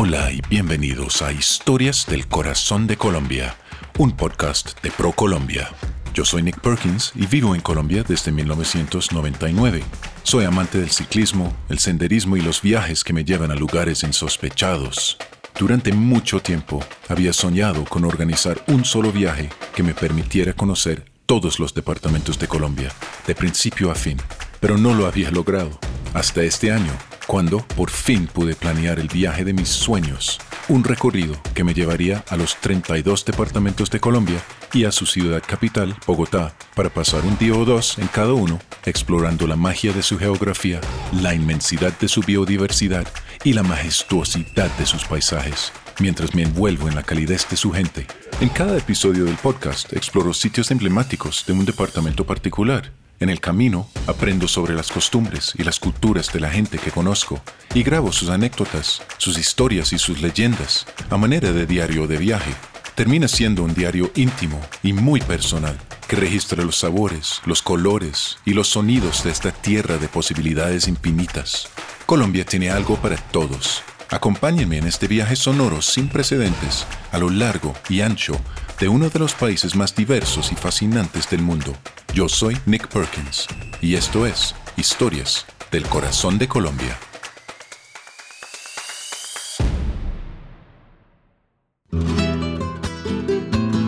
Hola y bienvenidos a Historias del Corazón de Colombia, un podcast de ProColombia. Yo soy Nick Perkins y vivo en Colombia desde 1999. Soy amante del ciclismo, el senderismo y los viajes que me llevan a lugares insospechados. Durante mucho tiempo había soñado con organizar un solo viaje que me permitiera conocer todos los departamentos de Colombia, de principio a fin, pero no lo había logrado. Hasta este año, cuando por fin pude planear el viaje de mis sueños, un recorrido que me llevaría a los 32 departamentos de Colombia y a su ciudad capital, Bogotá, para pasar un día o dos en cada uno, explorando la magia de su geografía, la inmensidad de su biodiversidad y la majestuosidad de sus paisajes, mientras me envuelvo en la calidez de su gente. En cada episodio del podcast exploro sitios emblemáticos de un departamento particular en el camino aprendo sobre las costumbres y las culturas de la gente que conozco y grabo sus anécdotas, sus historias y sus leyendas a manera de diario de viaje. Termina siendo un diario íntimo y muy personal que registra los sabores, los colores y los sonidos de esta tierra de posibilidades infinitas. Colombia tiene algo para todos. Acompáñenme en este viaje sonoro sin precedentes a lo largo y ancho de uno de los países más diversos y fascinantes del mundo. Yo soy Nick Perkins y esto es Historias del Corazón de Colombia.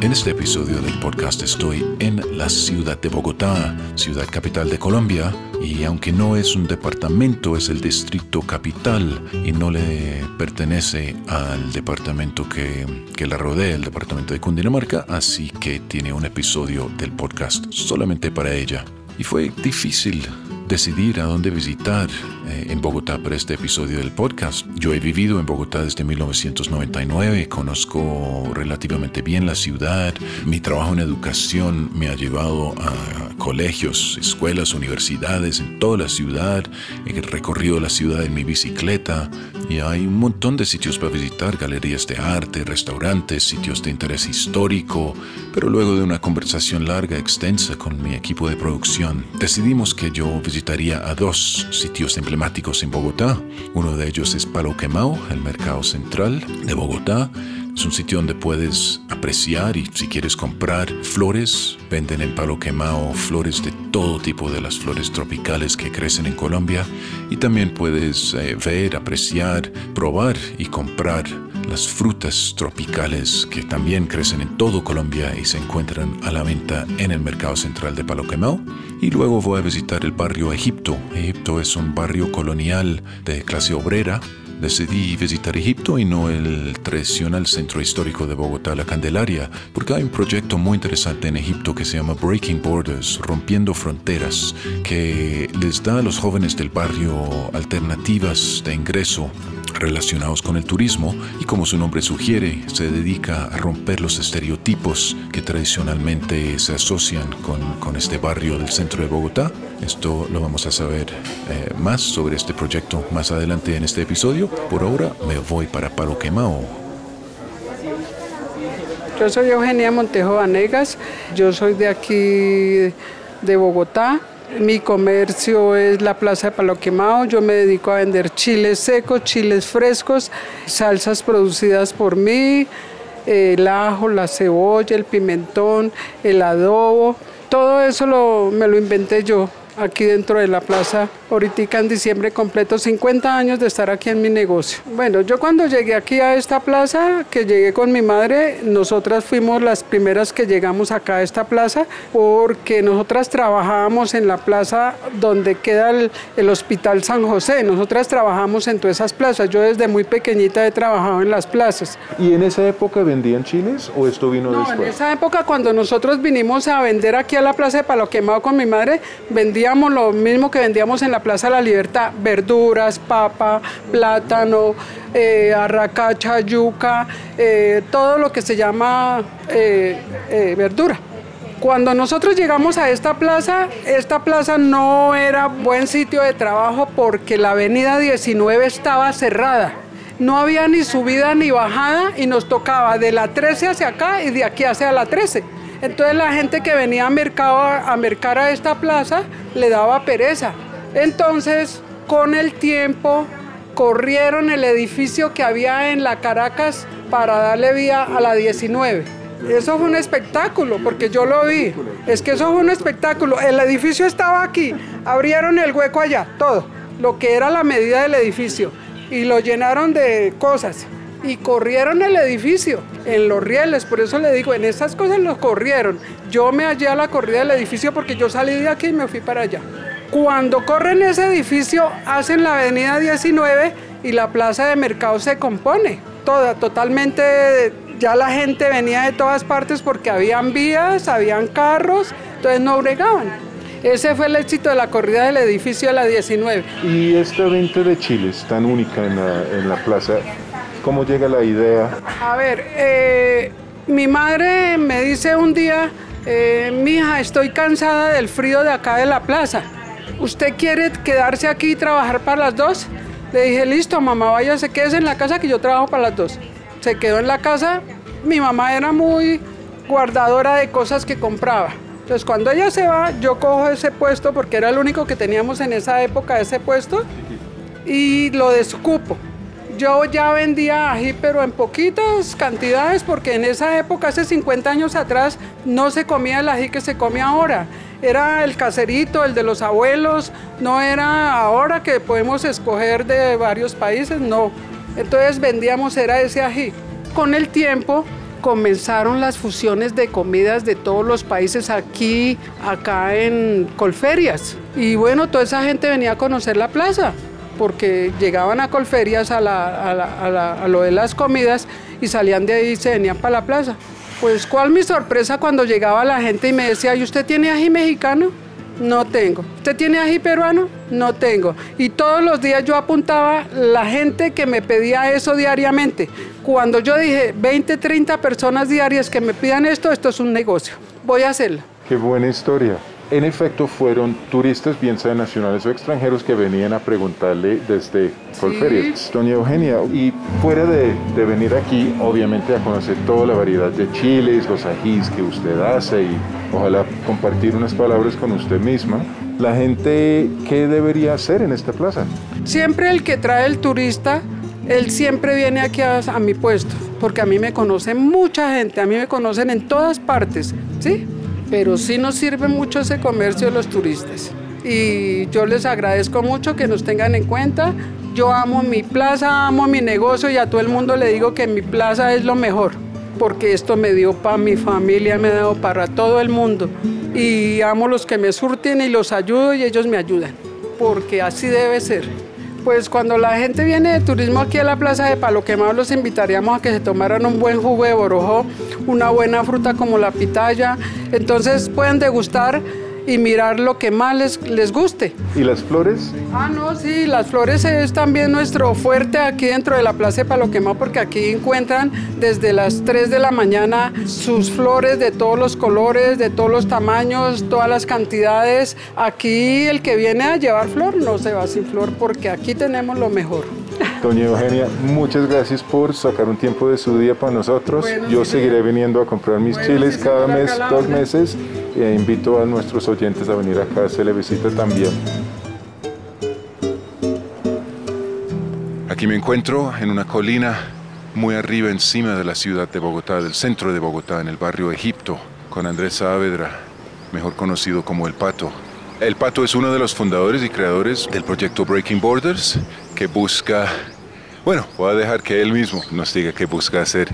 En este episodio del podcast estoy en la ciudad de Bogotá, ciudad capital de Colombia, y aunque no es un departamento, es el distrito capital y no le pertenece al departamento que, la rodea, el departamento de Cundinamarca, así que tiene un episodio del podcast solamente para ella. Y fue difícil decidir a dónde visitar eh, en Bogotá para este episodio del podcast. Yo he vivido en Bogotá desde 1999, conozco relativamente bien la ciudad, mi trabajo en educación me ha llevado a colegios, escuelas, universidades en toda la ciudad, he recorrido la ciudad en mi bicicleta y hay un montón de sitios para visitar, galerías de arte, restaurantes, sitios de interés histórico, pero luego de una conversación larga, extensa con mi equipo de producción, decidimos que yo visitaría a dos sitios emblemáticos en Bogotá. Uno de ellos es Palo Quemao, el mercado central de Bogotá. Es un sitio donde puedes apreciar y si quieres comprar flores, venden en Palo Quemao flores de todo tipo de las flores tropicales que crecen en Colombia y también puedes eh, ver, apreciar, probar y comprar las frutas tropicales que también crecen en todo Colombia y se encuentran a la venta en el mercado central de Palo Quemao. Y luego voy a visitar el barrio Egipto. Egipto es un barrio colonial de clase obrera decidí visitar Egipto y no el tradicional centro histórico de Bogotá, la Candelaria, porque hay un proyecto muy interesante en Egipto que se llama Breaking Borders, rompiendo fronteras, que les da a los jóvenes del barrio alternativas de ingreso relacionados con el turismo y como su nombre sugiere, se dedica a romper los estereotipos que tradicionalmente se asocian con, con este barrio del centro de Bogotá. Esto lo vamos a saber eh, más sobre este proyecto más adelante en este episodio. Por ahora me voy para Palo Quemao. Yo soy Eugenia Montejo Vanegas, yo soy de aquí de Bogotá. Mi comercio es la Plaza de Palo Quemado. Yo me dedico a vender chiles secos, chiles frescos, salsas producidas por mí, el ajo, la cebolla, el pimentón, el adobo. Todo eso lo, me lo inventé yo aquí dentro de la plaza. Ahorita en diciembre completo 50 años de estar aquí en mi negocio. Bueno, yo cuando llegué aquí a esta plaza, que llegué con mi madre, nosotras fuimos las primeras que llegamos acá a esta plaza porque nosotras trabajábamos en la plaza donde queda el, el Hospital San José. Nosotras trabajamos en todas esas plazas. Yo desde muy pequeñita he trabajado en las plazas. ¿Y en esa época vendían chiles o esto vino No, después? en esa época cuando nosotros vinimos a vender aquí a la plaza de Palo Quemado con mi madre, vendíamos lo mismo que vendíamos en la Plaza de la Libertad, verduras, papa, plátano, eh, arracacha, yuca, eh, todo lo que se llama eh, eh, verdura. Cuando nosotros llegamos a esta plaza, esta plaza no era buen sitio de trabajo porque la avenida 19 estaba cerrada. No había ni subida ni bajada y nos tocaba de la 13 hacia acá y de aquí hacia la 13. Entonces la gente que venía a, mercado, a mercar a esta plaza le daba pereza. Entonces, con el tiempo, corrieron el edificio que había en la Caracas para darle vía a la 19. Eso fue un espectáculo, porque yo lo vi. Es que eso fue un espectáculo. El edificio estaba aquí, abrieron el hueco allá, todo, lo que era la medida del edificio, y lo llenaron de cosas. Y corrieron el edificio en los rieles, por eso le digo, en esas cosas los corrieron. Yo me hallé a la corrida del edificio porque yo salí de aquí y me fui para allá. Cuando corren ese edificio, hacen la avenida 19 y la plaza de mercado se compone, toda, totalmente, ya la gente venía de todas partes porque habían vías, habían carros, entonces no bregaban. Ese fue el éxito de la corrida del edificio de la 19. Y esta venta de chiles tan única en la, en la plaza, ¿cómo llega la idea? A ver, eh, mi madre me dice un día, eh, mija, estoy cansada del frío de acá de la plaza. ¿Usted quiere quedarse aquí y trabajar para las dos? Le dije, listo, mamá, váyase, quédese en la casa que yo trabajo para las dos. Se quedó en la casa. Mi mamá era muy guardadora de cosas que compraba. Entonces, cuando ella se va, yo cojo ese puesto, porque era el único que teníamos en esa época, ese puesto, y lo descupo. Yo ya vendía ají, pero en poquitas cantidades, porque en esa época, hace 50 años atrás, no se comía el ají que se come ahora. Era el caserito, el de los abuelos, no era ahora que podemos escoger de varios países, no. Entonces vendíamos, era ese ají. Con el tiempo comenzaron las fusiones de comidas de todos los países aquí, acá en Colferias. Y bueno, toda esa gente venía a conocer la plaza porque llegaban a Colferias a, a, lo de las comidas y salían de ahí y se venían para la plaza. Pues cuál mi sorpresa cuando llegaba la gente y me decía, ¿y usted tiene ají mexicano? No tengo. ¿Usted tiene ají peruano? No tengo. Y todos los días yo apuntaba la gente que me pedía eso diariamente. Cuando yo dije 20, 30 personas diarias que me pidan esto, esto es un negocio. Voy a hacerlo. Qué buena historia. En efecto, fueron turistas, bien sean nacionales o extranjeros, que venían a preguntarle desde Colferias. Doña Eugenia, y fuera de, de, venir aquí, obviamente a conocer toda la variedad de chiles, los ajís que usted hace y ojalá compartir unas palabras con usted misma, la gente, ¿qué debería hacer en esta plaza? Siempre el que trae el turista él siempre viene aquí a, a, mi puesto, porque a mí me conoce mucha gente, a mí me conocen en todas partes, ¿sí? Pero sí nos sirve mucho ese comercio de los turistas. Y yo les agradezco mucho que nos tengan en cuenta. Yo amo mi plaza, amo mi negocio y a todo el mundo le digo que mi plaza es lo mejor, porque esto me dio para mi familia, me ha dado para todo el mundo. Y amo los que me surten y los ayudo y ellos me ayudan, porque así debe ser. Pues cuando la gente viene de turismo aquí a la Plaza de Palo Quemado, los invitaríamos a que se tomaran un buen jugo de borojo, una buena fruta como la pitaya. Entonces pueden degustar y mirar lo que más les, les guste. ¿Y las flores? Ah, no, sí, las flores es también nuestro fuerte aquí dentro de la Plaza de Palo Quemado porque aquí encuentran desde las 3 de la mañana sus flores de todos los colores, de todos los tamaños, todas las cantidades. Aquí el que viene a llevar flor no se va sin flor porque aquí tenemos lo mejor. Doña Eugenia, muchas gracias por sacar un tiempo de su día para nosotros. Yo seguiré viniendo a comprar mis chiles cada mes, dos meses, invito a nuestros oyentes a venir acá a hacerle visita también. Aquí me encuentro en una colina muy arriba encima de la ciudad de Bogotá, del centro de Bogotá, en el barrio Egipto, con Andrés Saavedra, mejor conocido como El Pato. El Pato es uno de los fundadores y creadores del proyecto Breaking Borders, que busca, bueno, voy a dejar que él mismo nos diga qué busca hacer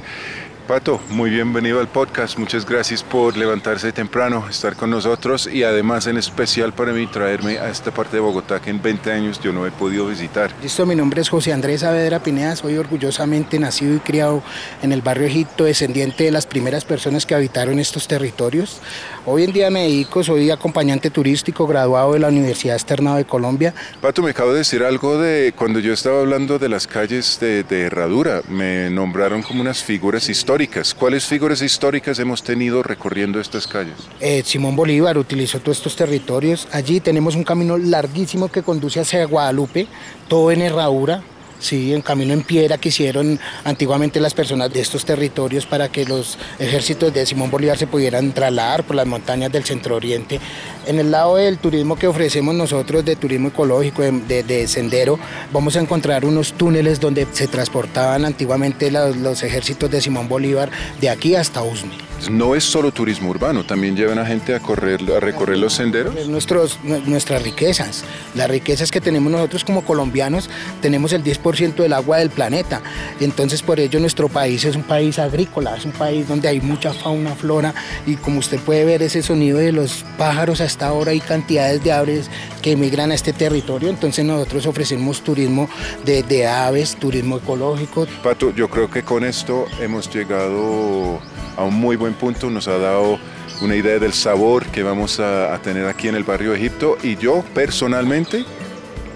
Pato, muy bienvenido al podcast. Muchas gracias por levantarse temprano, estar con nosotros y además en especial para mí traerme a esta parte de Bogotá que en 20 años yo no he podido visitar. Listo, mi nombre es José Andrés Saavedra Pineda, soy orgullosamente nacido y criado en el barrio Egipto, descendiente de las primeras personas que habitaron estos territorios. Hoy en día me dedico, soy acompañante turístico graduado de la Universidad Externado de Colombia. Pato, me acabo de decir algo de cuando yo estaba hablando de las calles de, de Herradura, me nombraron como unas figuras históricas ¿Cuáles figuras históricas hemos tenido recorriendo estas calles? Eh, Simón Bolívar utilizó todos estos territorios. Allí tenemos un camino larguísimo que conduce hacia Guadalupe, todo en herradura. Sí, en camino en piedra que hicieron antiguamente las personas de estos territorios para que los ejércitos de Simón Bolívar se pudieran trasladar por las montañas del centro oriente. En el lado del turismo que ofrecemos nosotros, de turismo ecológico, de, sendero, vamos a encontrar unos túneles donde se transportaban antiguamente los, ejércitos de Simón Bolívar de aquí hasta Usme. No es solo turismo urbano, también llevan a gente a, correr, a recorrer los senderos. Nuestras riquezas, las riquezas que tenemos nosotros como colombianos, tenemos el 10% del agua del planeta. Entonces por ello nuestro país es un país agrícola, es un país donde hay mucha fauna, flora y como usted puede ver ese sonido de los pájaros hasta ahora hay cantidades de aves que emigran a este territorio. Entonces nosotros ofrecemos turismo de, de aves, turismo ecológico. Pato, yo creo que con esto hemos llegado a un muy buen punto, nos ha dado una idea del sabor que vamos a, tener aquí en el barrio de Egipto y yo personalmente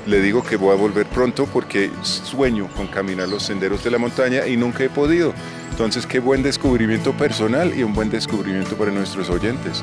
le digo que voy a volver pronto porque sueño con caminar los senderos de la montaña y nunca he podido. Entonces, qué buen descubrimiento personal y un buen descubrimiento para nuestros oyentes.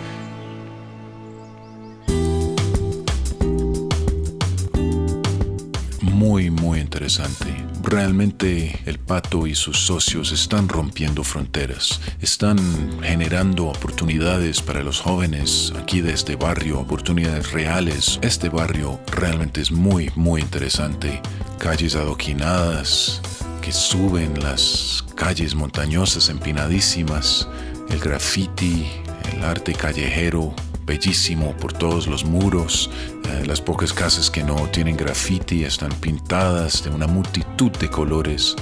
Realmente el pato y sus socios están rompiendo fronteras, están generando oportunidades para los jóvenes aquí de este barrio, oportunidades reales. Este barrio realmente es muy, muy interesante. Calles adoquinadas que suben las calles montañosas empinadísimas, el graffiti, el arte callejero bellísimo por todos los muros. Eh, las pocas casas que no tienen graffiti están pintadas de una multitud de colores.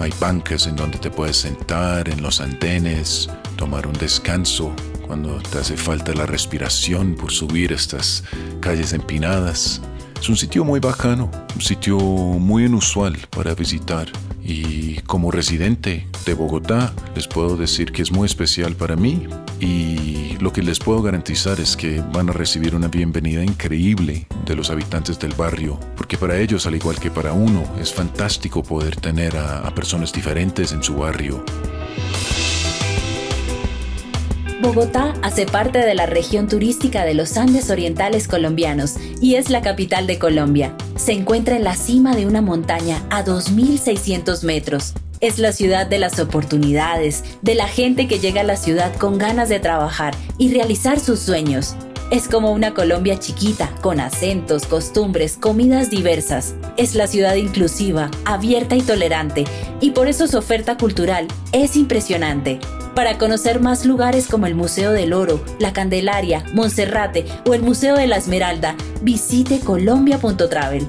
Hay bancas en donde te puedes sentar, en los andenes, tomar un descanso cuando te hace falta la respiración por subir estas calles empinadas. Es un sitio muy bacano, un sitio muy inusual para visitar. Y como residente de Bogotá, les puedo decir que es muy especial para mí y lo que les puedo garantizar es que van a recibir una bienvenida increíble de los habitantes del barrio, porque para ellos, al igual que para uno, es fantástico poder tener a, personas diferentes en su barrio. Bogotá hace parte de la región turística de los Andes Orientales colombianos y es la capital de Colombia. Se encuentra en la cima de una montaña a 2.600 metros. Es la ciudad de las oportunidades, de la gente que llega a la ciudad con ganas de trabajar y realizar sus sueños. Es como una Colombia chiquita, con acentos, costumbres, comidas diversas. Es la ciudad inclusiva, abierta y tolerante, y por eso su oferta cultural es impresionante. Para conocer más lugares como el Museo del Oro, La Candelaria, Monserrate o el Museo de la Esmeralda, visite colombia.travel.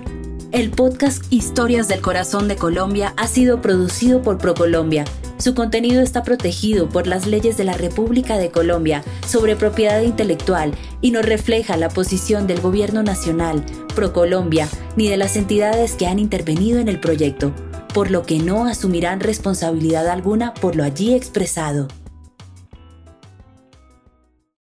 El podcast Historias del Corazón de Colombia ha sido producido por ProColombia su contenido está protegido por las leyes de la República de Colombia sobre propiedad intelectual y no refleja la posición del Gobierno Nacional, ProColombia, ni de las entidades que han intervenido en el proyecto, por lo que no asumirán responsabilidad alguna por lo allí expresado.